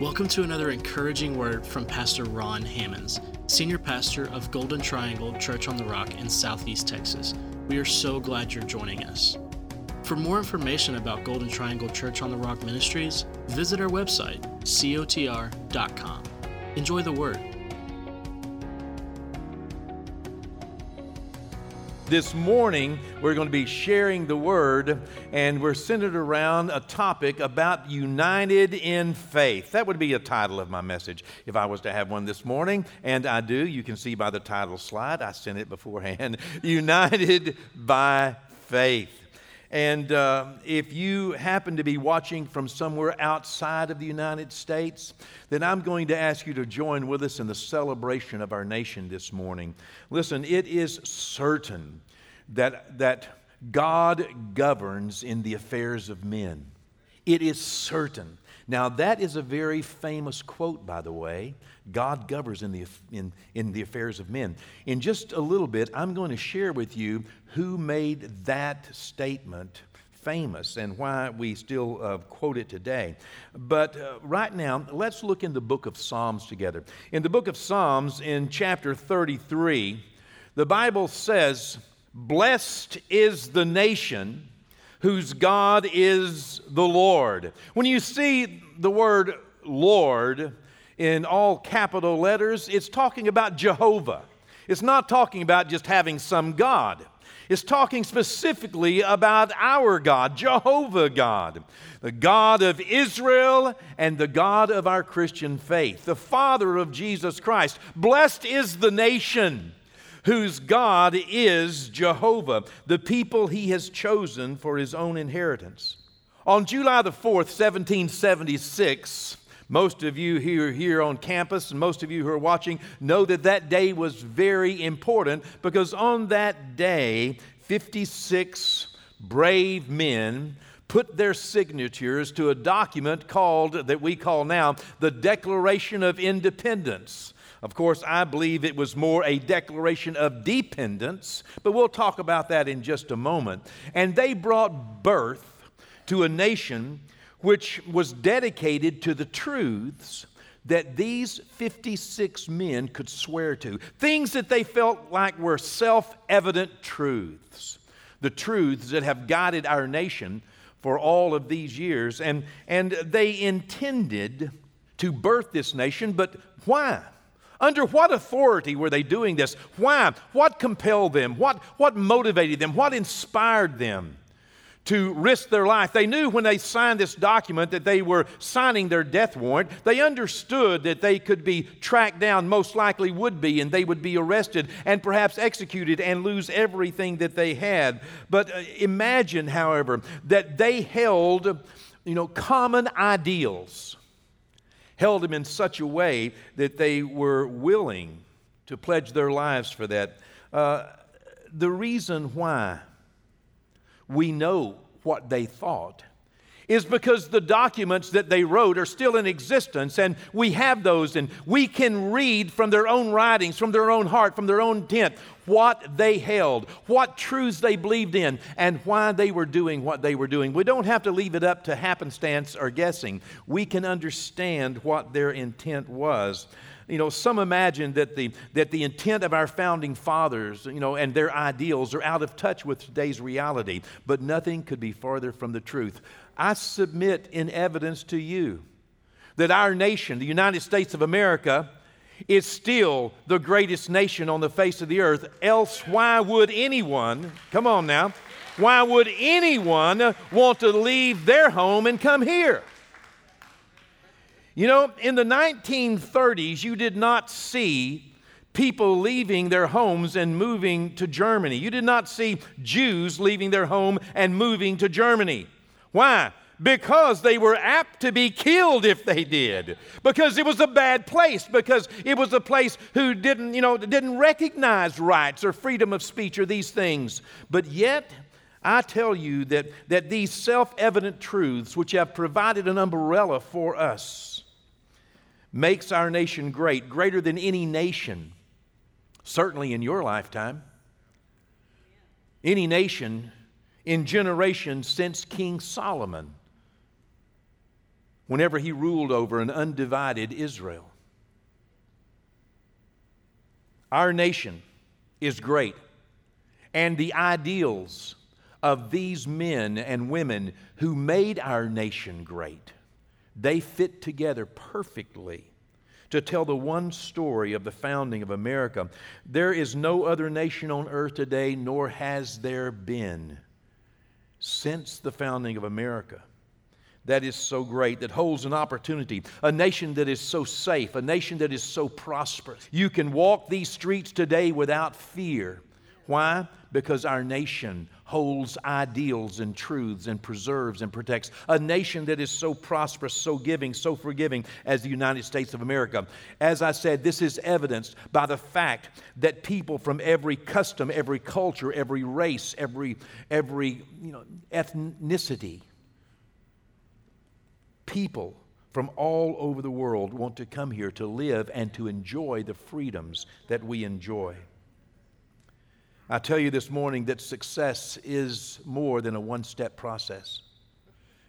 Welcome to another encouraging word from Pastor Ron Hammonds, Senior Pastor of Golden Triangle Church on the Rock in Southeast Texas. We are so glad you're joining us. For more information about Golden Triangle Church on the Rock Ministries, visit our website, cotr.com. Enjoy the word. This morning, we're going to be sharing the word, and we're centered around a topic about united in faith. That would be a title of my message if I was to have one this morning, and I do. You can see by the title slide, I sent it beforehand United by Faith. And uh, if you happen to be watching from somewhere outside of the United States, then I'm going to ask you to join with us in the celebration of our nation this morning. Listen, it is certain that, that God governs in the affairs of men. It is certain. Now, that is a very famous quote, by the way. God governs in the, in, in the affairs of men. In just a little bit, I'm going to share with you who made that statement famous and why we still uh, quote it today. But uh, right now, let's look in the book of Psalms together. In the book of Psalms, in chapter 33, the Bible says, Blessed is the nation whose God is the Lord. When you see the word Lord in all capital letters, it's talking about Jehovah. It's not talking about just having some God It's talking specifically about our God, Jehovah God, the God of Israel and the God of our Christian faith, the Father of Jesus Christ. Blessed is the nation whose God is Jehovah, the people he has chosen for his own inheritance. On July the 4th, 1776, most of you here here on campus and most of you who are watching know that that day was very important because on that day, 56 brave men put their signatures to a document called, that we call now, the Declaration of Independence. Of course, I believe it was more a declaration of dependence, but we'll talk about that in just a moment. And they brought birth to a nation which was dedicated to the truths that these 56 men could swear to, things that they felt like were self evident truths, the truths that have guided our nation for all of these years. And, and they intended to birth this nation, but why? Under what authority were they doing this? Why? What compelled them? What, what motivated them? What inspired them? to risk their life. They knew when they signed this document that they were signing their death warrant. They understood that they could be tracked down, most likely would be, and they would be arrested and perhaps executed and lose everything that they had. But uh, imagine, however, that they held, you know, common ideals, held them in such a way that they were willing to pledge their lives for that. Uh, the reason why we know what they thought is because the documents that they wrote are still in existence and we have those and we can read from their own writings, from their own heart, from their own intent, what they held, what truths they believed in, and why they were doing what they were doing. We don't have to leave it up to happenstance or guessing. We can understand what their intent was you know, some imagine that the, that the intent of our founding fathers, you know, and their ideals are out of touch with today's reality, but nothing could be farther from the truth. I submit in evidence to you that our nation, the United States of America, is still the greatest nation on the face of the earth. Else, why would anyone, come on now, why would anyone want to leave their home and come here? You know, in the 1930s, you did not see people leaving their homes and moving to Germany. You did not see Jews leaving their home and moving to Germany. Why? Because they were apt to be killed if they did. Because it was a bad place. Because it was a place who didn't, you know, didn't recognize rights or freedom of speech or these things. But yet, I tell you that, that these self evident truths, which have provided an umbrella for us, makes our nation great, greater than any nation, certainly in your lifetime, any nation in generations since King Solomon. Whenever he ruled over an undivided Israel. Our nation is great, and the ideals of these men and women who made our nation great, they fit together perfectly to tell the one story of the founding of America. There is no other nation on earth today, nor has there been since the founding of America that is so great, that holds an opportunity, a nation that is so safe, a nation that is so prosperous. You can walk these streets today without fear. Why? Because our nation holds ideals and truths and preserves and protects. A nation that is so prosperous, so giving, so forgiving as the United States of America. As I said, this is evidenced by the fact that people from every custom, every culture, every race, every, every you know, ethnicity, people from all over the world want to come here to live and to enjoy the freedoms that we enjoy. I tell you this morning that success is more than a one step process.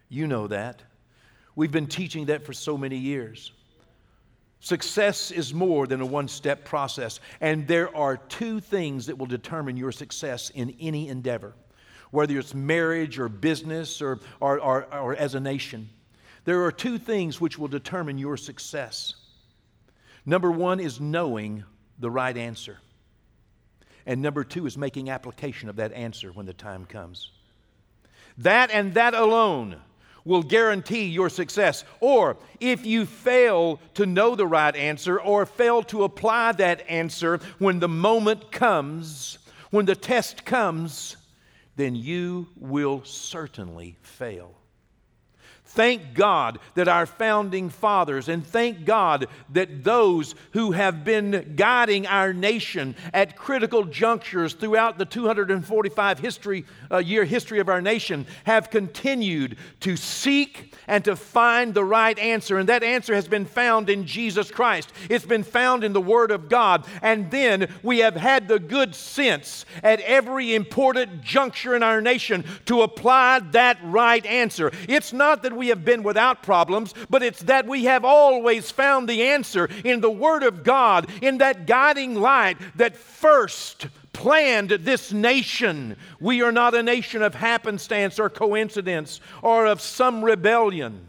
You know that. We've been teaching that for so many years. Success is more than a one step process, and there are two things that will determine your success in any endeavor, whether it's marriage or business or, or, or, or as a nation. There are two things which will determine your success. Number one is knowing the right answer. And number two is making application of that answer when the time comes. That and that alone will guarantee your success. Or if you fail to know the right answer or fail to apply that answer when the moment comes, when the test comes, then you will certainly fail. Thank God that our founding fathers, and thank God that those who have been guiding our nation at critical junctures throughout the 245 history, uh, year history of our nation have continued to seek and to find the right answer. And that answer has been found in Jesus Christ. It's been found in the Word of God. And then we have had the good sense at every important juncture in our nation to apply that right answer. It's not that we have been without problems, but it's that we have always found the answer in the Word of God, in that guiding light that first planned this nation. We are not a nation of happenstance or coincidence or of some rebellion.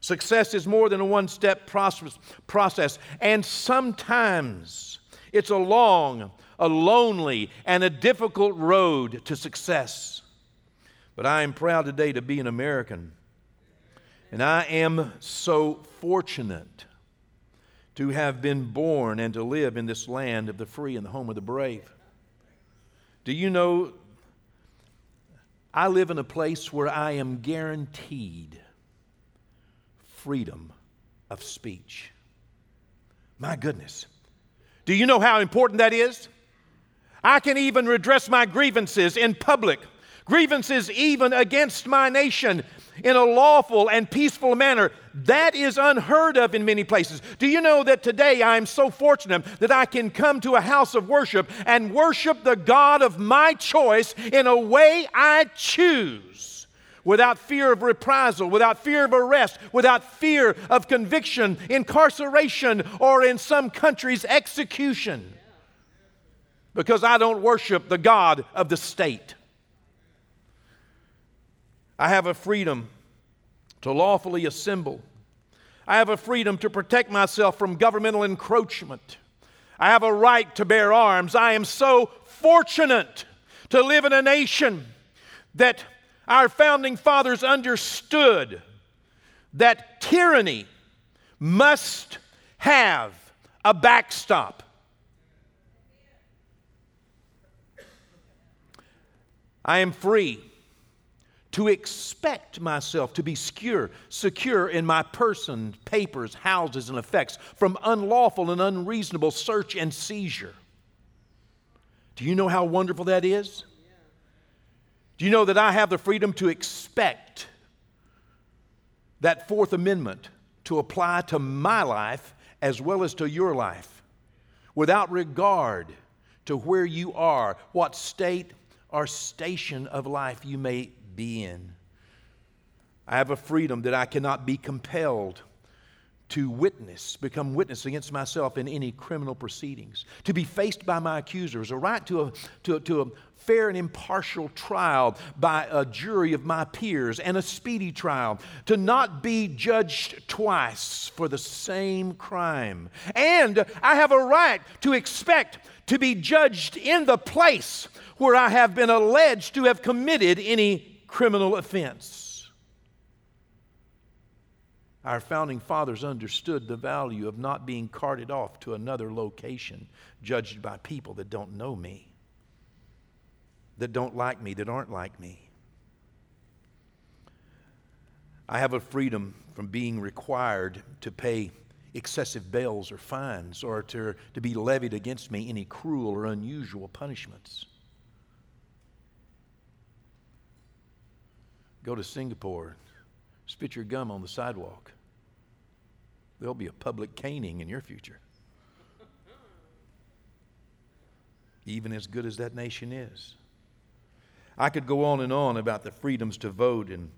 Success is more than a one step process, and sometimes it's a long, a lonely, and a difficult road to success. But I am proud today to be an American, and I am so fortunate to have been born and to live in this land of the free and the home of the brave. Do you know I live in a place where I am guaranteed freedom of speech? My goodness. Do you know how important that is? I can even redress my grievances in public, grievances even against my nation in a lawful and peaceful manner. That is unheard of in many places. Do you know that today I'm so fortunate that I can come to a house of worship and worship the God of my choice in a way I choose? Without fear of reprisal, without fear of arrest, without fear of conviction, incarceration, or in some countries, execution. Because I don't worship the God of the state. I have a freedom to lawfully assemble. I have a freedom to protect myself from governmental encroachment. I have a right to bear arms. I am so fortunate to live in a nation that our founding fathers understood that tyranny must have a backstop. I am free to expect myself to be secure, secure in my person, papers, houses, and effects from unlawful and unreasonable search and seizure. Do you know how wonderful that is? Do you know that I have the freedom to expect that Fourth Amendment to apply to my life as well as to your life without regard to where you are, what state or station of life you may be in. I have a freedom that I cannot be compelled to witness, become witness against myself in any criminal proceedings, to be faced by my accusers, a right to a, to, to a fair and impartial trial by a jury of my peers, and a speedy trial, to not be judged twice for the same crime. And I have a right to expect to be judged in the place where I have been alleged to have committed any criminal offense. Our founding fathers understood the value of not being carted off to another location, judged by people that don't know me, that don't like me, that aren't like me. I have a freedom from being required to pay excessive bails or fines or to, to be levied against me any cruel or unusual punishments. Go to Singapore, spit your gum on the sidewalk. There'll be a public caning in your future. Even as good as that nation is. I could go on and on about the freedoms to vote and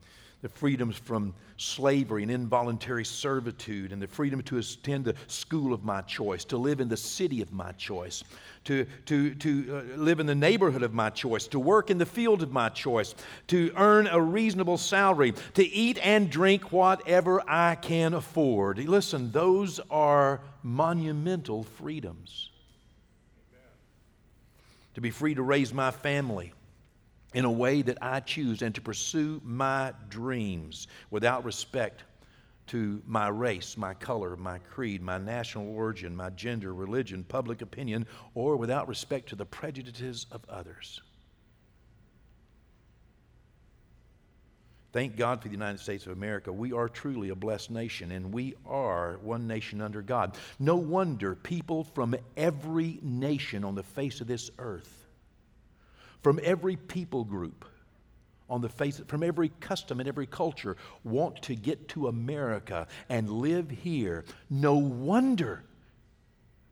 the freedoms from slavery and involuntary servitude, and the freedom to attend the school of my choice, to live in the city of my choice, to, to, to uh, live in the neighborhood of my choice, to work in the field of my choice, to earn a reasonable salary, to eat and drink whatever I can afford. Listen, those are monumental freedoms. To be free to raise my family in a way that I choose and to pursue my dreams without respect to my race, my color, my creed, my national origin, my gender, religion, public opinion, or without respect to the prejudices of others. Thank God for the United States of America. We are truly a blessed nation, and we are one nation under God. No wonder people from every nation on the face of this earth from every people group on the face, from every custom and every culture want to get to America and live here. No wonder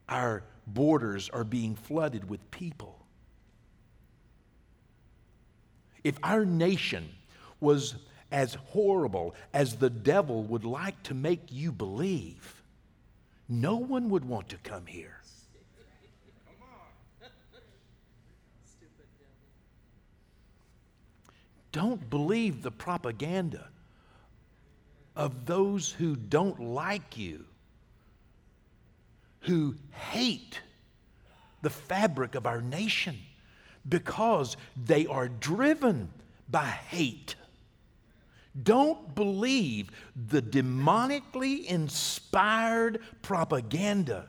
our borders are being flooded with people. If our nation was as horrible as the devil would like to make you believe, no one would want to come here. Don't believe the propaganda of those who don't like you, who hate the fabric of our nation because they are driven by hate. Don't believe the demonically inspired propaganda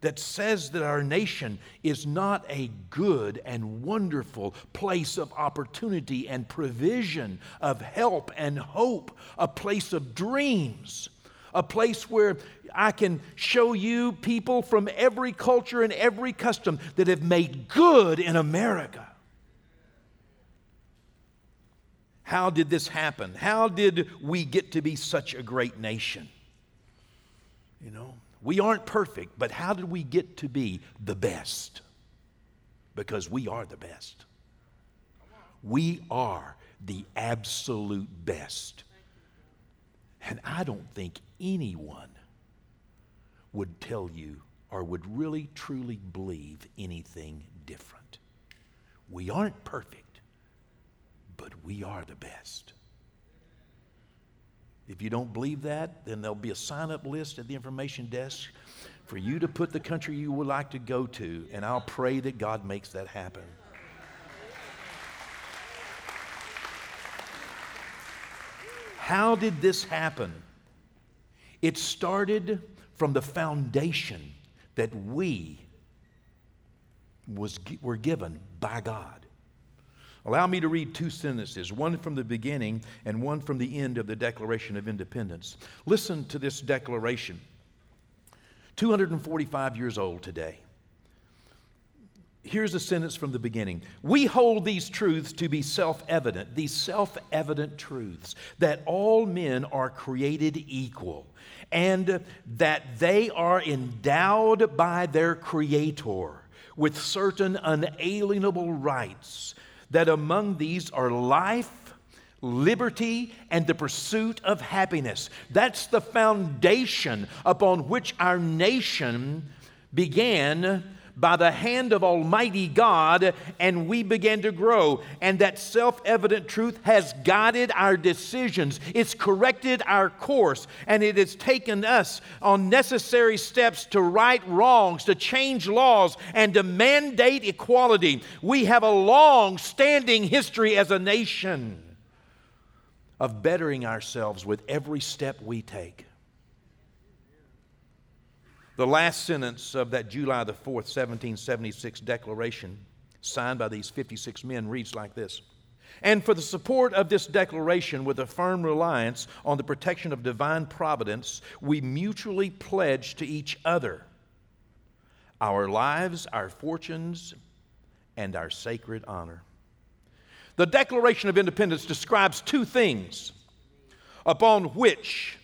that says that our nation is not a good and wonderful place of opportunity and provision, of help and hope, a place of dreams, a place where I can show you people from every culture and every custom that have made good in America. How did this happen? How did we get to be such a great nation? You know, we aren't perfect, but how did we get to be the best? Because we are the best. We are the absolute best. And I don't think anyone would tell you or would really truly believe anything different. We aren't perfect, but we are the best. If you don't believe that, then there'll be a sign up list at the information desk for you to put the country you would like to go to, and I'll pray that God makes that happen. How did this happen? It started from the foundation that we was, were given by God. Allow me to read two sentences, one from the beginning and one from the end of the Declaration of Independence. Listen to this declaration. 245 years old today. Here's a sentence from the beginning. We hold these truths to be self evident, these self evident truths, that all men are created equal and that they are endowed by their Creator with certain unalienable rights that among these are life, liberty, and the pursuit of happiness. That's the foundation upon which our nation began by the hand of Almighty God, and we began to grow. And that self evident truth has guided our decisions, it's corrected our course, and it has taken us on necessary steps to right wrongs, to change laws, and to mandate equality. We have a long standing history as a nation of bettering ourselves with every step we take. The last sentence of that July the 4th, 1776 declaration, signed by these 56 men, reads like this And for the support of this declaration, with a firm reliance on the protection of divine providence, we mutually pledge to each other our lives, our fortunes, and our sacred honor. The Declaration of Independence describes two things upon which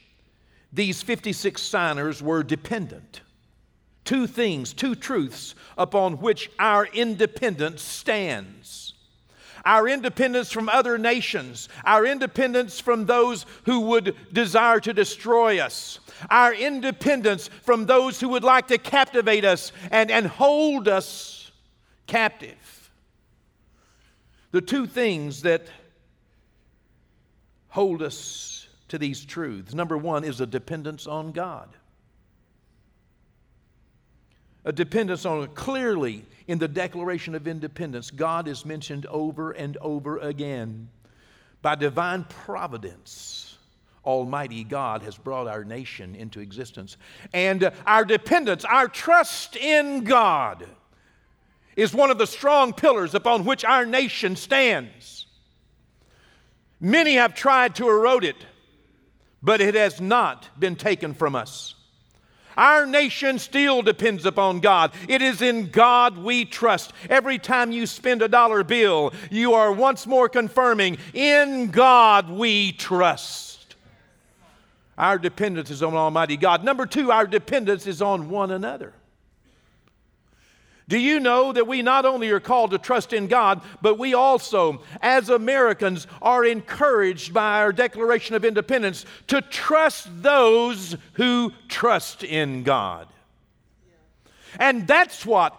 these 56 signers were dependent. Two things, two truths upon which our independence stands. Our independence from other nations, our independence from those who would desire to destroy us, our independence from those who would like to captivate us and, and hold us captive. The two things that hold us to these truths number one is a dependence on God. A dependence on clearly in the Declaration of Independence, God is mentioned over and over again. By divine providence, Almighty God has brought our nation into existence. And our dependence, our trust in God is one of the strong pillars upon which our nation stands. Many have tried to erode it, but it has not been taken from us. Our nation still depends upon God. It is in God we trust. Every time you spend a dollar bill, you are once more confirming, in God we trust. Our dependence is on Almighty God. Number two, our dependence is on one another. Do you know that we not only are called to trust in God, but we also, as Americans, are encouraged by our Declaration of Independence to trust those who trust in God? And that's what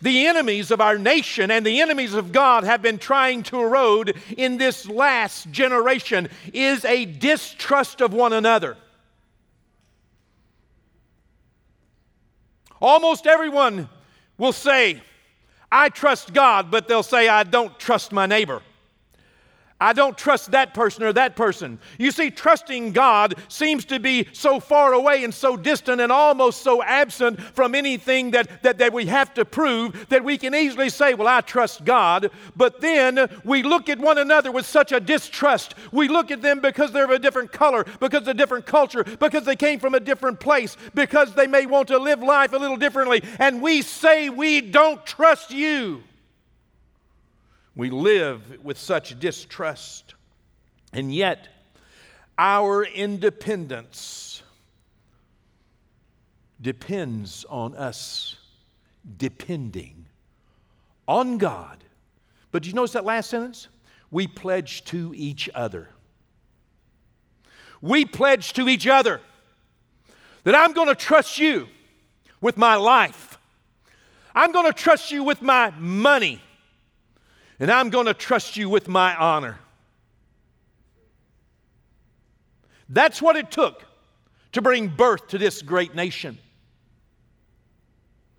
the enemies of our nation and the enemies of God have been trying to erode in this last generation is a distrust of one another. Almost everyone will say, I trust God, but they'll say, I don't trust my neighbor. I don't trust that person or that person. You see, trusting God seems to be so far away and so distant and almost so absent from anything that, that, that we have to prove that we can easily say, Well, I trust God. But then we look at one another with such a distrust. We look at them because they're of a different color, because of a different culture, because they came from a different place, because they may want to live life a little differently. And we say, We don't trust you. We live with such distrust. And yet, our independence depends on us depending on God. But did you notice that last sentence? We pledge to each other. We pledge to each other that I'm going to trust you with my life. I'm going to trust you with my money and I'm going to trust you with my honor. That's what it took to bring birth to this great nation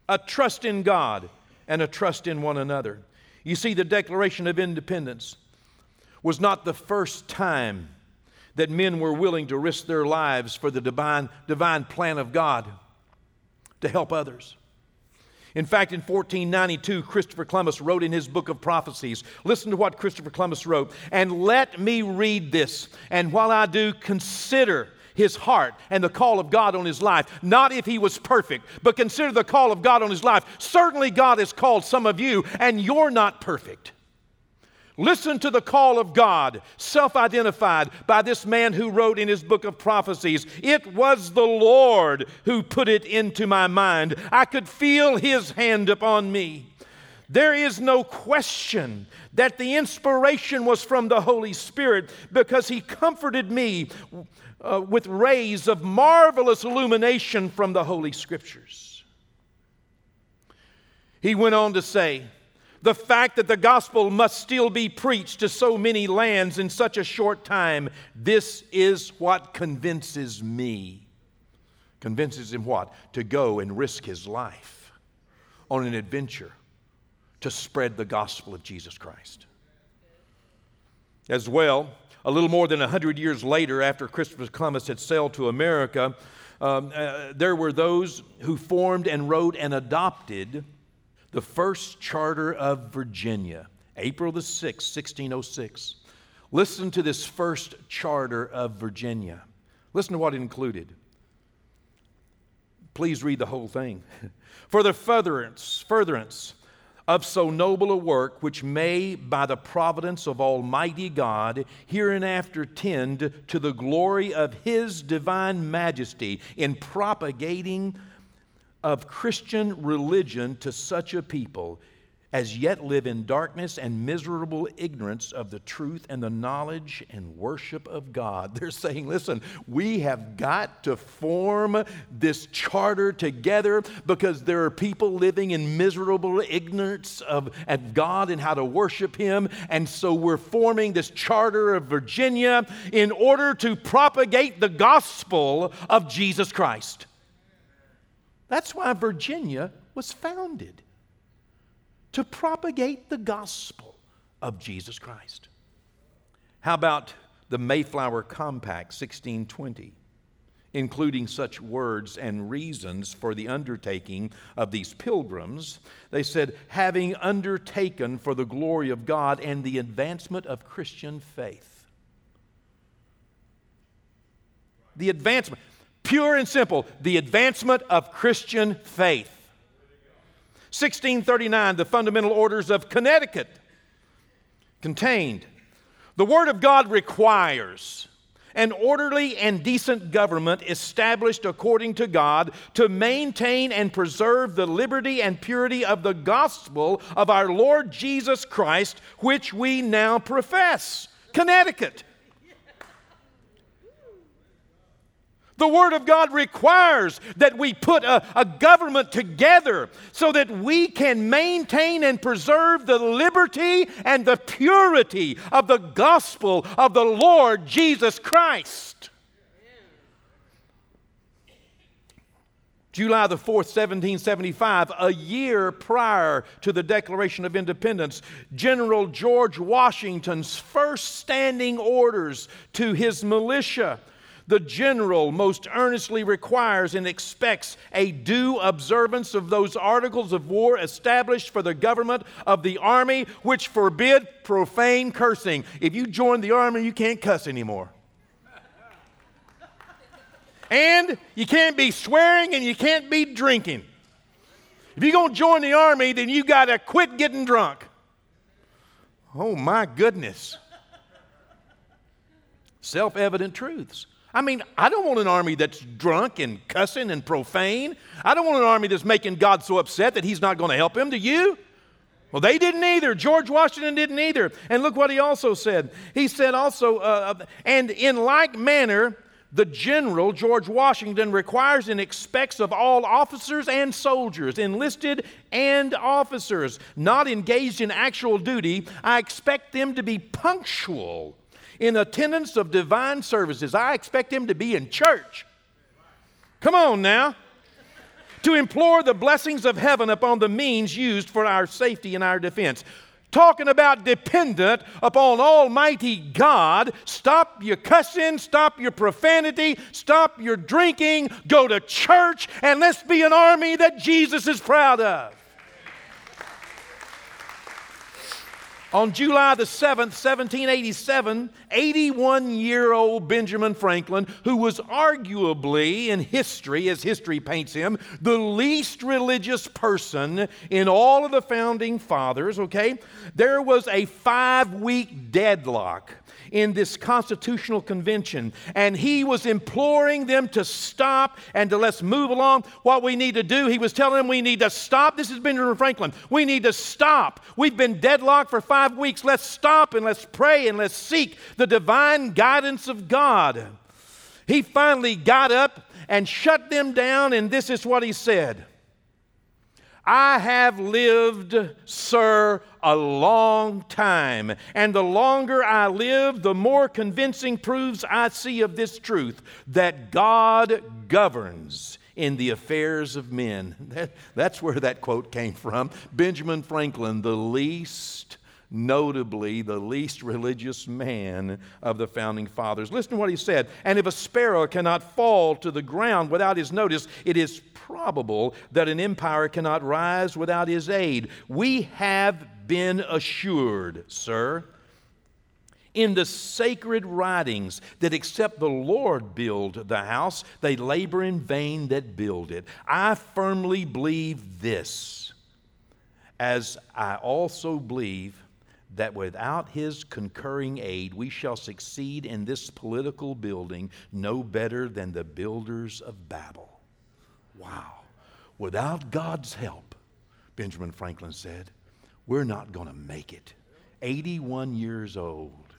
a trust in God and a trust in one another. You see, the Declaration of Independence was not the first time that men were willing to risk their lives for the divine, divine plan of God to help others. In fact, in 1492, Christopher Columbus wrote in his book of prophecies. Listen to what Christopher Columbus wrote. And let me read this. And while I do, consider his heart and the call of God on his life. Not if he was perfect, but consider the call of God on his life. Certainly, God has called some of you, and you're not perfect. Listen to the call of God, self identified by this man who wrote in his book of prophecies It was the Lord who put it into my mind. I could feel his hand upon me. There is no question that the inspiration was from the Holy Spirit because He comforted me uh, with rays of marvelous illumination from the Holy Scriptures. He went on to say, the fact that the gospel must still be preached to so many lands in such a short time, this is what convinces me. Convinces him what? To go and risk his life on an adventure to spread the gospel of Jesus Christ. As well, a little more than 100 years later, after Christopher Columbus had sailed to America, um, uh, there were those who formed and wrote and adopted the first charter of Virginia, April the 6th, 1606. Listen to this first charter of Virginia. Listen to what it included. Please read the whole thing. For the furtherance, furtherance of so noble a work, which may, by the providence of Almighty God, hereinafter tend to the glory of His divine majesty in propagating of Christian religion to such a people as yet live in darkness and miserable ignorance of the truth and the knowledge and worship of God. They're saying, listen, we have got to form this charter together because there are people living in miserable ignorance of, of God and how to worship Him. And so we're forming this charter of Virginia in order to propagate the gospel of Jesus Christ. That's why Virginia was founded to propagate the gospel of Jesus Christ. How about the Mayflower Compact, 1620? including such words and reasons for the undertaking of these pilgrims. They said, having undertaken for the glory of God and the advancement of Christian faith. The advancement, pure and simple, the advancement of Christian faith. 1639, the Fundamental Orders of Connecticut contained. The Word of God requires an orderly and decent government established according to God to maintain and preserve the liberty and purity of the gospel of our Lord Jesus Christ, which we now profess. Connecticut. The Word of God requires that we put a, a, government together so that we can maintain and preserve the liberty and the purity of the gospel of the Lord Jesus Christ. July the 4th, 1775, a year prior to the Declaration of Independence, General George Washington's first standing orders to his militia the general most earnestly requires and expects a due observance of those articles of war established for the government of the army which forbid profane cursing. If you join the army, you can't cuss anymore. and you can't be swearing and you can't be drinking. If you're going to join the army, then you got to quit getting drunk. Oh my goodness. Self evident truths. I mean, I don't want an army that's drunk and cussing and profane. I don't want an army that's making God so upset that he's not going to help him. Do you? Well, they didn't either. George Washington didn't either. And look what he also said. He said also, uh, uh and in like manner, the general, George Washington, requires and expects of all officers and soldiers, enlisted and officers, not engaged in actual duty, I expect them to be punctual in attendance of divine services. I expect him to be in church. Come on now. to implore the blessings of heaven upon the means used for our safety and our defense. Talking about dependent upon Almighty God. Stop your cussing, stop your profanity, stop your drinking, go to church, and let's be an army that Jesus is proud of. On July the 7th, 1787, 81 year old Benjamin Franklin, who was arguably in history, as history paints him, the least religious person in all of the founding fathers, okay, there was a five week deadlock in this constitutional convention, and he was imploring them to stop and to let's move along. What we need to do, he was telling them we need to stop. This is Benjamin Franklin. We need to stop. We've been deadlocked for five weeks. Let's stop and let's pray and let's seek the divine guidance of God. He finally got up and shut them down, and this is what he said. I have lived, sir, a long time. And the longer I live, the more convincing proofs I see of this truth that God governs in the affairs of men. That, that's where that quote came from. Benjamin Franklin, the least notably the least religious man of the founding fathers. Listen to what he said. And if a sparrow cannot fall to the ground without his notice, it is probable that an empire cannot rise without his aid. We have been assured, sir, in the sacred writings that except the Lord build the house, they labor in vain that build it. I firmly believe this, as I also believe that without his concurring aid, we shall succeed in this political building no better than the builders of Babel. Wow. Without God's help, Benjamin Franklin said, we're not going to make it. 81 years old,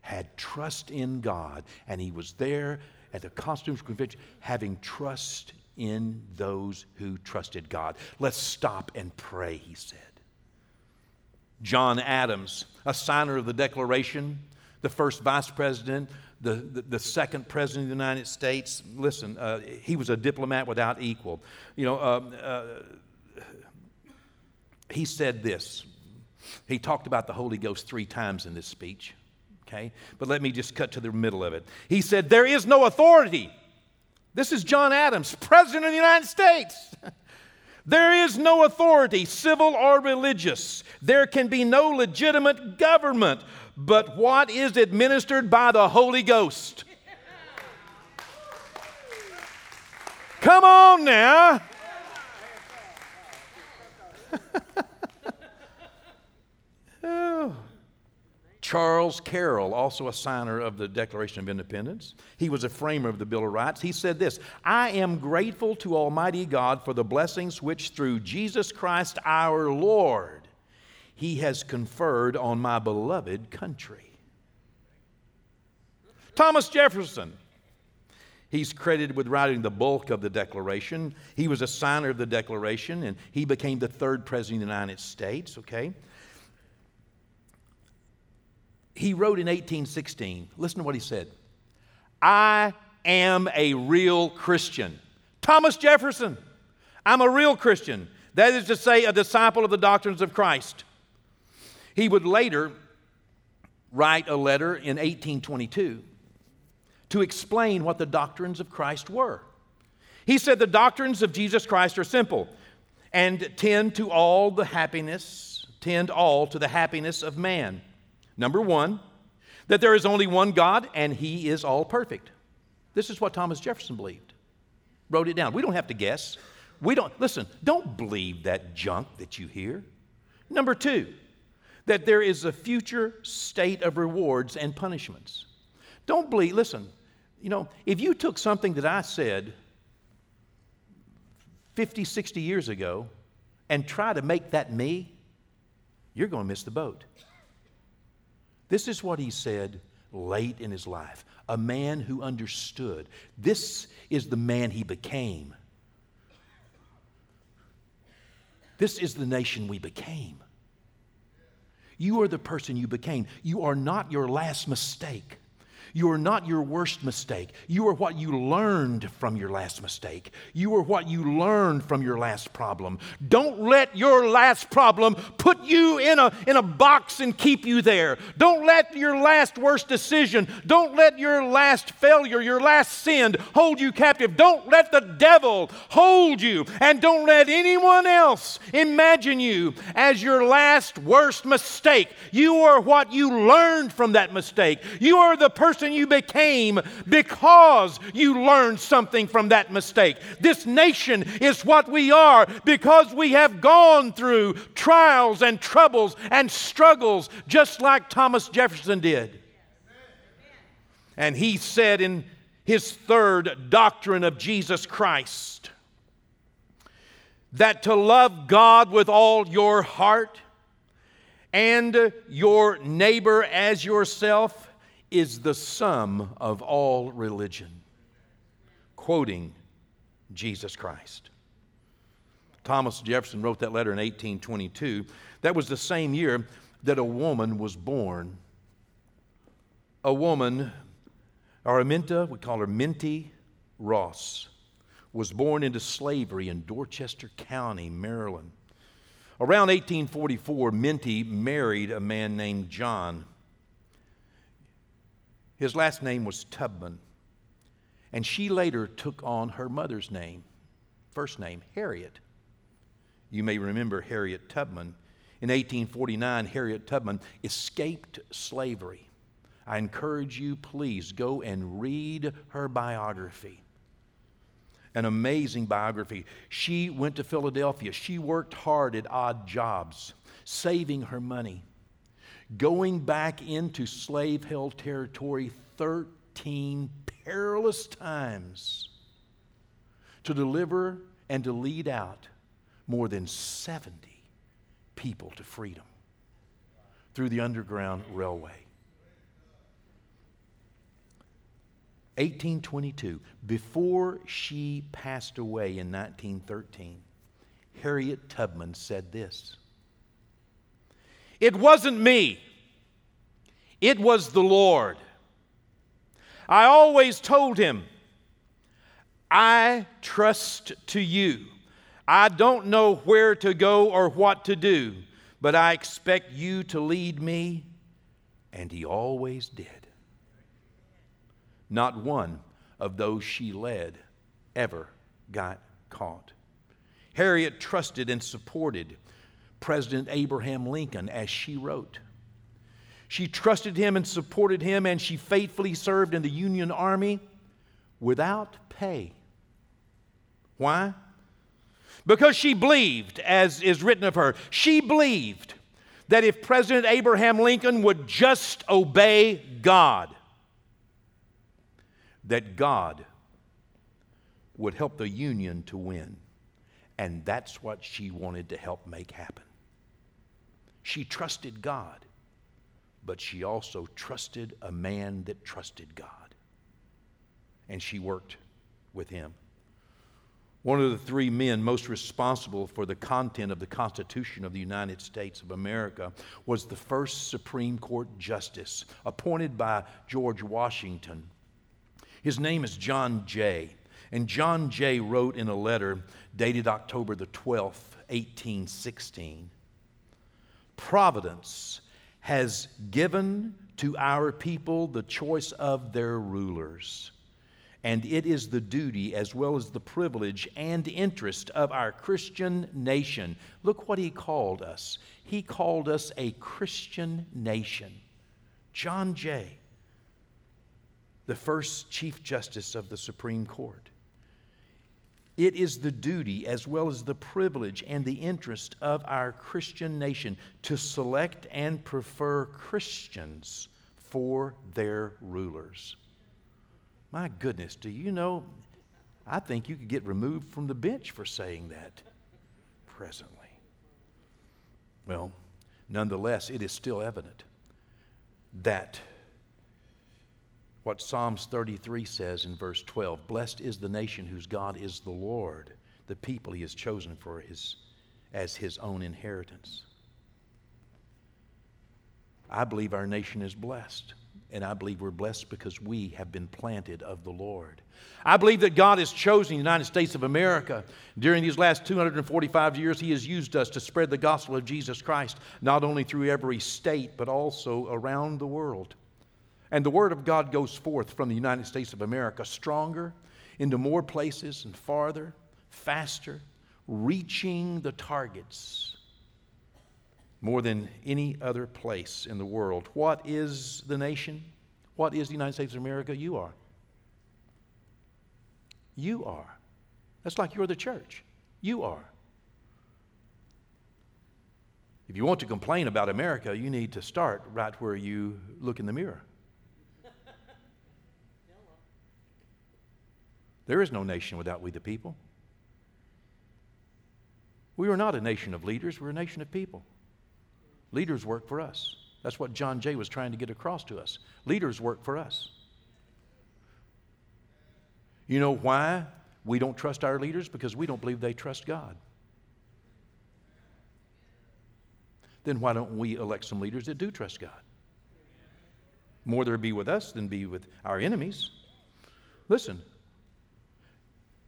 had trust in God, and he was there at the Constitutional Convention having trust in those who trusted God. Let's stop and pray, he said. John Adams, a signer of the Declaration, the first vice president, the, the, the, second president of the United States. Listen, uh, he was a diplomat without equal. You know, uh, uh, he said this. He talked about the Holy Ghost three times in this speech. Okay? But let me just cut to the middle of it. He said, There is no authority. This is John Adams, President of the United States. There is no authority, civil or religious. There can be no legitimate government but what is administered by the Holy Ghost. Come on now. oh. Charles Carroll, also a signer of the Declaration of Independence, he was a framer of the Bill of Rights. He said this I am grateful to Almighty God for the blessings which, through Jesus Christ our Lord, he has conferred on my beloved country. Thomas Jefferson, he's credited with writing the bulk of the Declaration. He was a signer of the Declaration, and he became the third president of the United States, okay? He wrote in 1816, listen to what he said I am a real Christian. Thomas Jefferson, I'm a real Christian. That is to say, a disciple of the doctrines of Christ. He would later write a letter in 1822 to explain what the doctrines of Christ were. He said the doctrines of Jesus Christ are simple and tend to all the happiness, tend all to the happiness of man. Number one, that there is only one God and he is all perfect. This is what Thomas Jefferson believed. Wrote it down. We don't have to guess. We don't, listen, don't believe that junk that you hear. Number two, that there is a future state of rewards and punishments. Don't believe, listen, you know, if you took something that I said 50, 60 years ago and try to make that me, you're going to miss the boat. This is what he said late in his life a man who understood. This is the man he became. This is the nation we became. You are the person you became. You are not your last mistake. You are not your worst mistake. You are what you learned from your last mistake. You are what you learned from your last problem. Don't let your last problem put you in a, in a box and keep you there. Don't let your last worst decision, don't let your last failure, your last sin hold you captive. Don't let the devil hold you. And don't let anyone else imagine you as your last worst mistake. You are what you learned from that mistake. You are the person person you became because you learned something from that mistake. This nation is what we are because we have gone through trials and troubles and struggles just like Thomas Jefferson did. And he said in his third doctrine of Jesus Christ that to love God with all your heart and your neighbor as yourself is the sum of all religion. Quoting Jesus Christ. Thomas Jefferson wrote that letter in 1822. That was the same year that a woman was born. A woman, Araminta, we call her Minty Ross, was born into slavery in Dorchester County, Maryland. Around 1844, Minty married a man named John. His last name was Tubman, and she later took on her mother's name, first name, Harriet. You may remember Harriet Tubman. In 1849, Harriet Tubman escaped slavery. I encourage you, please go and read her biography. An amazing biography. She went to Philadelphia. She worked hard at odd jobs, saving her money, going back into slave held territory 13 perilous times to deliver and to lead out more than 70 people to freedom through the Underground Railway. 1822, before she passed away in 1913, Harriet Tubman said this It wasn't me, it was the Lord. I always told him, I trust to you. I don't know where to go or what to do, but I expect you to lead me. And he always did. Not one of those she led ever got caught. Harriet trusted and supported President Abraham Lincoln as she wrote. She trusted him and supported him, and she faithfully served in the Union Army without pay. Why? because she believed, as is written of her, she believed that if President Abraham Lincoln would just obey God, that God would help the Union to win. And that's what she wanted to help make happen. She trusted God, but she also trusted a man that trusted God. And she worked with him. One of the three men most responsible for the content of the Constitution of the United States of America was the first Supreme Court Justice appointed by George Washington. His name is John Jay. And John Jay wrote in a letter dated October the 12th, 1816 Providence has given to our people the choice of their rulers and it is the duty as well as the privilege and interest of our Christian nation. Look what he called us. He called us a Christian nation. John Jay, the first Chief Justice of the Supreme Court. It is the duty as well as the privilege and the interest of our Christian nation to select and prefer Christians for their rulers. My goodness, do you know? I think you could get removed from the bench for saying that presently. Well, nonetheless, it is still evident that what Psalms 33 says in verse 12 Blessed is the nation whose God is the Lord, the people he has chosen for his, as his own inheritance. I believe our nation is blessed. And I believe we're blessed because we have been planted of the Lord. I believe that God has chosen the United States of America. During these last 245 years, He has used us to spread the gospel of Jesus Christ, not only through every state, but also around the world. And the Word of God goes forth from the United States of America stronger into more places and farther, faster, reaching the targets more than any other place in the world. What is the nation? What is the United States of America? You are. You are. That's like you're the church. You are. If you want to complain about America, you need to start right where you look in the mirror. There is no nation without we the people. We are not a nation of leaders, we're a nation of people. Leaders work for us. That's what John Jay was trying to get across to us. Leaders work for us. You know why we don't trust our leaders? Because we don't believe they trust God. Then why don't we elect some leaders that do trust God? More there be with us than be with our enemies. Listen,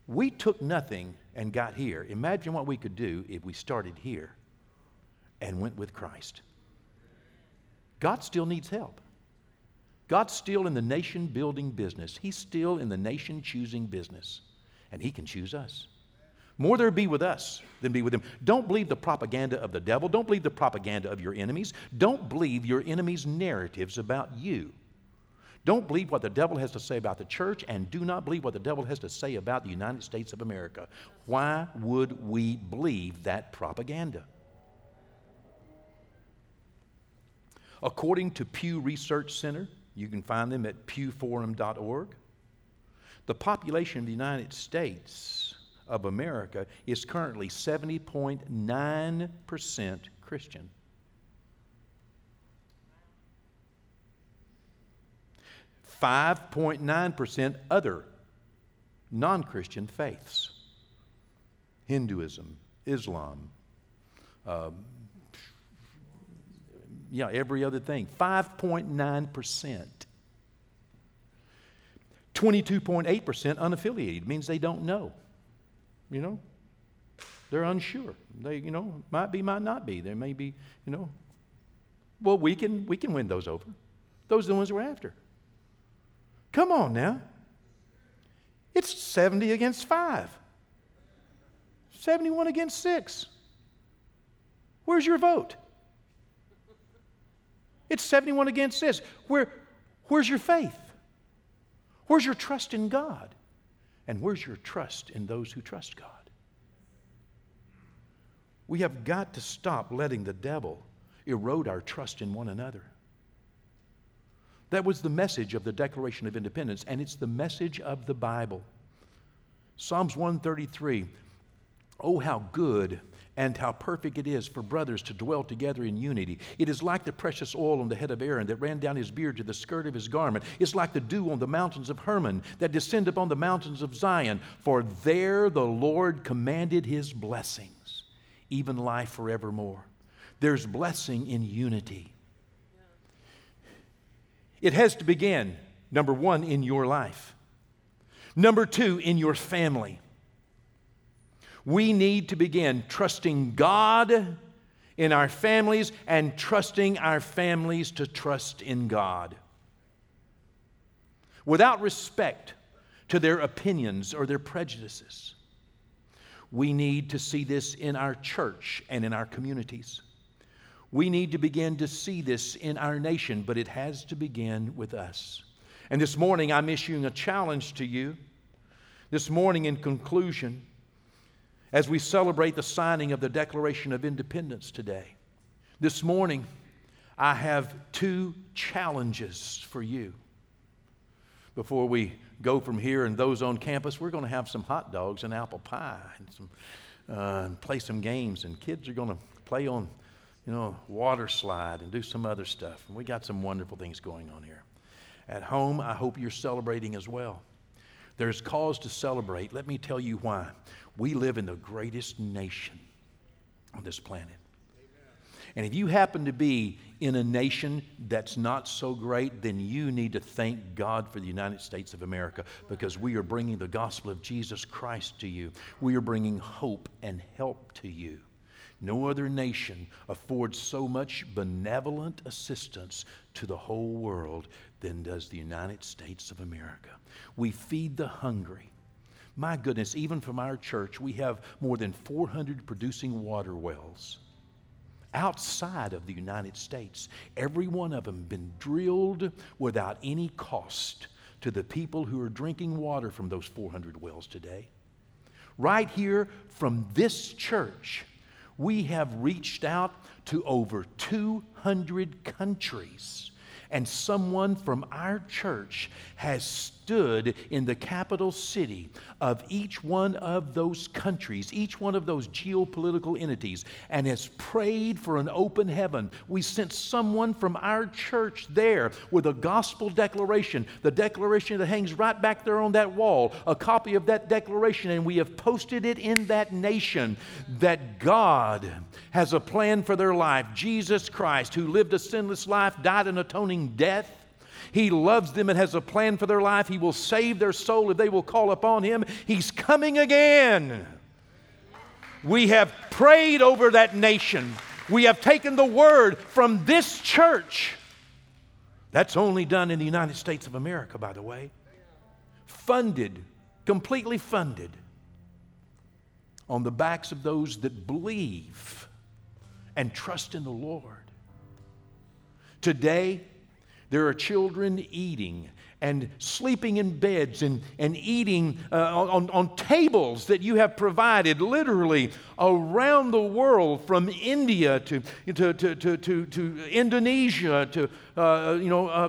we took nothing and got here. Imagine what we could do if we started here and went with Christ. God still needs help. God's still in the nation building business. He's still in the nation choosing business. And He can choose us. More there be with us than be with Him. Don't believe the propaganda of the devil. Don't believe the propaganda of your enemies. Don't believe your enemies' narratives about you. Don't believe what the devil has to say about the church, and do not believe what the devil has to say about the United States of America. Why would we believe that propaganda? According to Pew Research Center, you can find them at pewforum.org. The population of the United States of America is currently 70.9% Christian. 5.9% other non Christian faiths Hinduism, Islam, uh, yeah, every other thing. 5.9%. 22.8% unaffiliated means they don't know. You know? They're unsure. They, you know, might be, might not be. There may be, you know. Well, we can we can win those over. Those are the ones we're after. Come on now. It's 70 against 5. 71 against 6. Where's your vote? It's 71 against this. Where, where's your faith? Where's your trust in God? And where's your trust in those who trust God? We have got to stop letting the devil erode our trust in one another. That was the message of the Declaration of Independence, and it's the message of the Bible. Psalms 133 Oh, how good and how perfect it is for brothers to dwell together in unity. It is like the precious oil on the head of Aaron that ran down his beard to the skirt of his garment. It's like the dew on the mountains of Hermon that descend upon the mountains of Zion. For there the Lord commanded his blessings, even life forevermore. There's blessing in unity. It has to begin, number one, in your life. Number two, in your family we need to begin trusting God in our families and trusting our families to trust in God. Without respect to their opinions or their prejudices. We need to see this in our church and in our communities. We need to begin to see this in our nation, but it has to begin with us. And this morning, I'm issuing a challenge to you. This morning, in conclusion, as we celebrate the signing of the Declaration of Independence today. This morning, I have two challenges for you. Before we go from here and those on campus, we're going to have some hot dogs and apple pie and some uh, and play some games, and kids are going to play on, you know, water slide and do some other stuff. And we got some wonderful things going on here. At home, I hope you're celebrating as well. There's cause to celebrate. Let me tell you why. We live in the greatest nation on this planet. And if you happen to be in a nation that's not so great, then you need to thank God for the United States of America because we are bringing the gospel of Jesus Christ to you. We are bringing hope and help to you. No other nation affords so much benevolent assistance to the whole world than does the United States of America. We feed the hungry. My goodness, even from our church, we have more than 400 producing water wells outside of the United States. Every one of them been drilled without any cost to the people who are drinking water from those 400 wells today. Right here from this church, we have reached out to over 200 countries And someone from our church has stood in the capital city of each one of those countries, each one of those geopolitical entities, and has prayed for an open heaven. We sent someone from our church there with a gospel declaration, the declaration that hangs right back there on that wall, a copy of that declaration, and we have posted it in that nation that God has a plan for their life. Jesus Christ, who lived a sinless life, died an atoning death. He loves them and has a plan for their life. He will save their soul if they will call upon Him. He's coming again. We have prayed over that nation. We have taken the word from this church. That's only done in the United States of America, by the way. Funded, completely funded on the backs of those that believe and trust in the Lord. Today, there are children eating and sleeping in beds and, and eating uh, on, on tables that you have provided literally around the world from India to, to, to, to, to, to Indonesia to, uh, you know, uh,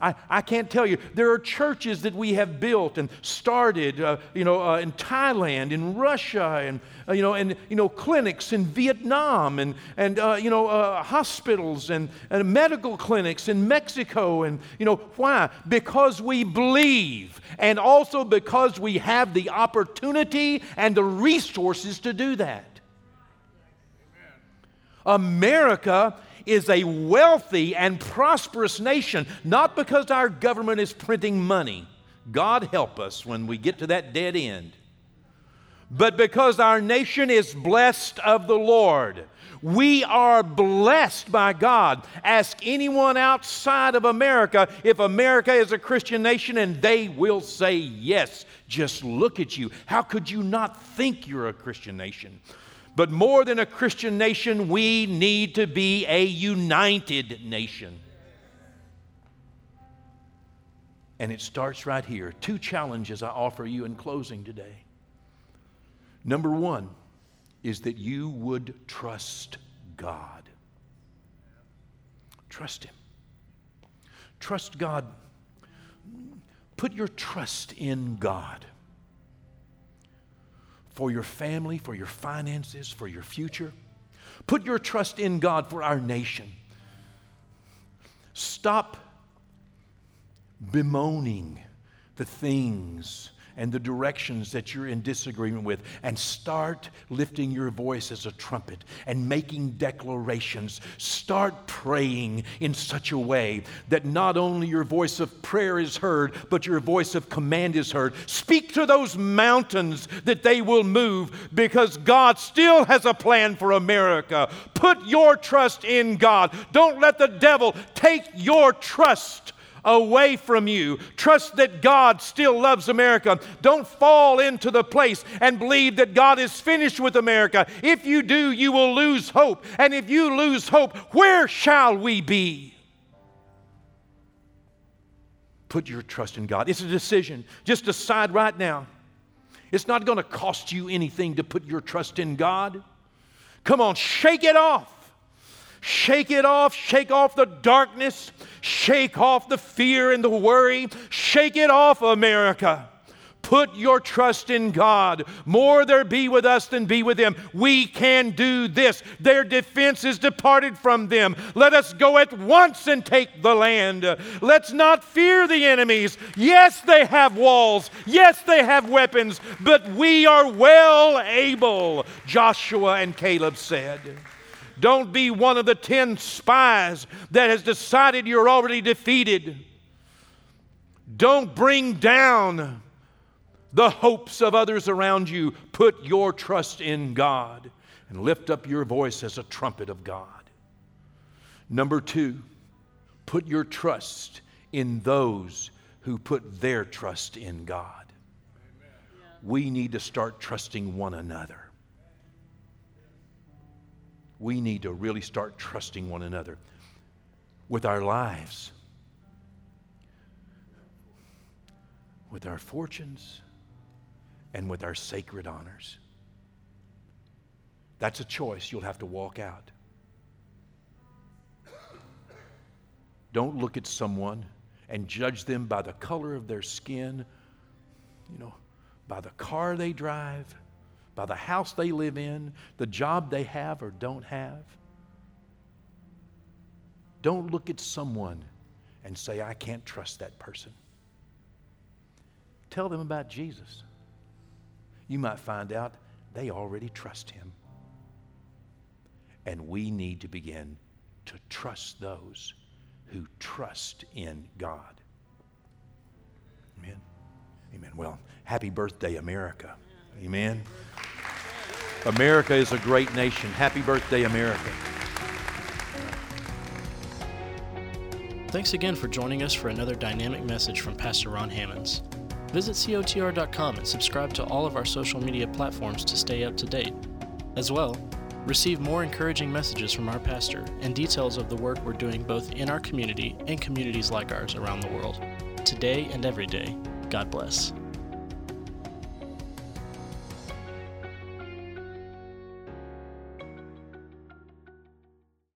I, I can't tell you. There are churches that we have built and started, uh, you know, uh, in Thailand, in Russia, and, uh, you know, and, you know, clinics in Vietnam and, and uh, you know, hospitals and, and medical clinics in Mexico. And, you know, why? Because we believe and also because we have the opportunity and the resources to do that. America is a wealthy and prosperous nation, not because our government is printing money. God help us when we get to that dead end. But because our nation is blessed of the Lord. We are blessed by God. Ask anyone outside of America if America is a Christian nation, and they will say yes. Just look at you. How could you not think you're a Christian nation? But more than a Christian nation, we need to be a united nation. And it starts right here. Two challenges I offer you in closing today. Number one is that you would trust God. Trust Him. Trust God. Put your trust in God for your family, for your finances, for your future. Put your trust in God for our nation. Stop bemoaning the things and the directions that you're in disagreement with and start lifting your voice as a trumpet and making declarations. Start praying in such a way that not only your voice of prayer is heard, but your voice of command is heard. Speak to those mountains that they will move because God still has a plan for America. Put your trust in God. Don't let the devil take your trust away from you. Trust that God still loves America. Don't fall into the place and believe that God is finished with America. If you do, you will lose hope. And if you lose hope, where shall we be? Put your trust in God. It's a decision. Just decide right now. It's not going to cost you anything to put your trust in God. Come on, shake it off. Shake it off, shake off the darkness, shake off the fear and the worry, shake it off, America. Put your trust in God. More there be with us than be with them. We can do this. Their defense is departed from them. Let us go at once and take the land. Let's not fear the enemies. Yes, they have walls. Yes, they have weapons, but we are well able, Joshua and Caleb said. Don't be one of the 10 spies that has decided you're already defeated. Don't bring down the hopes of others around you. Put your trust in God and lift up your voice as a trumpet of God. Number two, put your trust in those who put their trust in God. We need to start trusting one another we need to really start trusting one another with our lives, with our fortunes, and with our sacred honors. That's a choice you'll have to walk out. Don't look at someone and judge them by the color of their skin, you know, by the car they drive, by the house they live in, the job they have or don't have. Don't look at someone and say, I can't trust that person. Tell them about Jesus. You might find out they already trust him. And we need to begin to trust those who trust in God. Amen. Amen. Well, happy birthday, America. Amen. America is a great nation. Happy birthday, America. Thanks again for joining us for another dynamic message from Pastor Ron Hammonds. Visit COTR.com and subscribe to all of our social media platforms to stay up to date. As well, receive more encouraging messages from our pastor and details of the work we're doing both in our community and communities like ours around the world. Today and every day, God bless.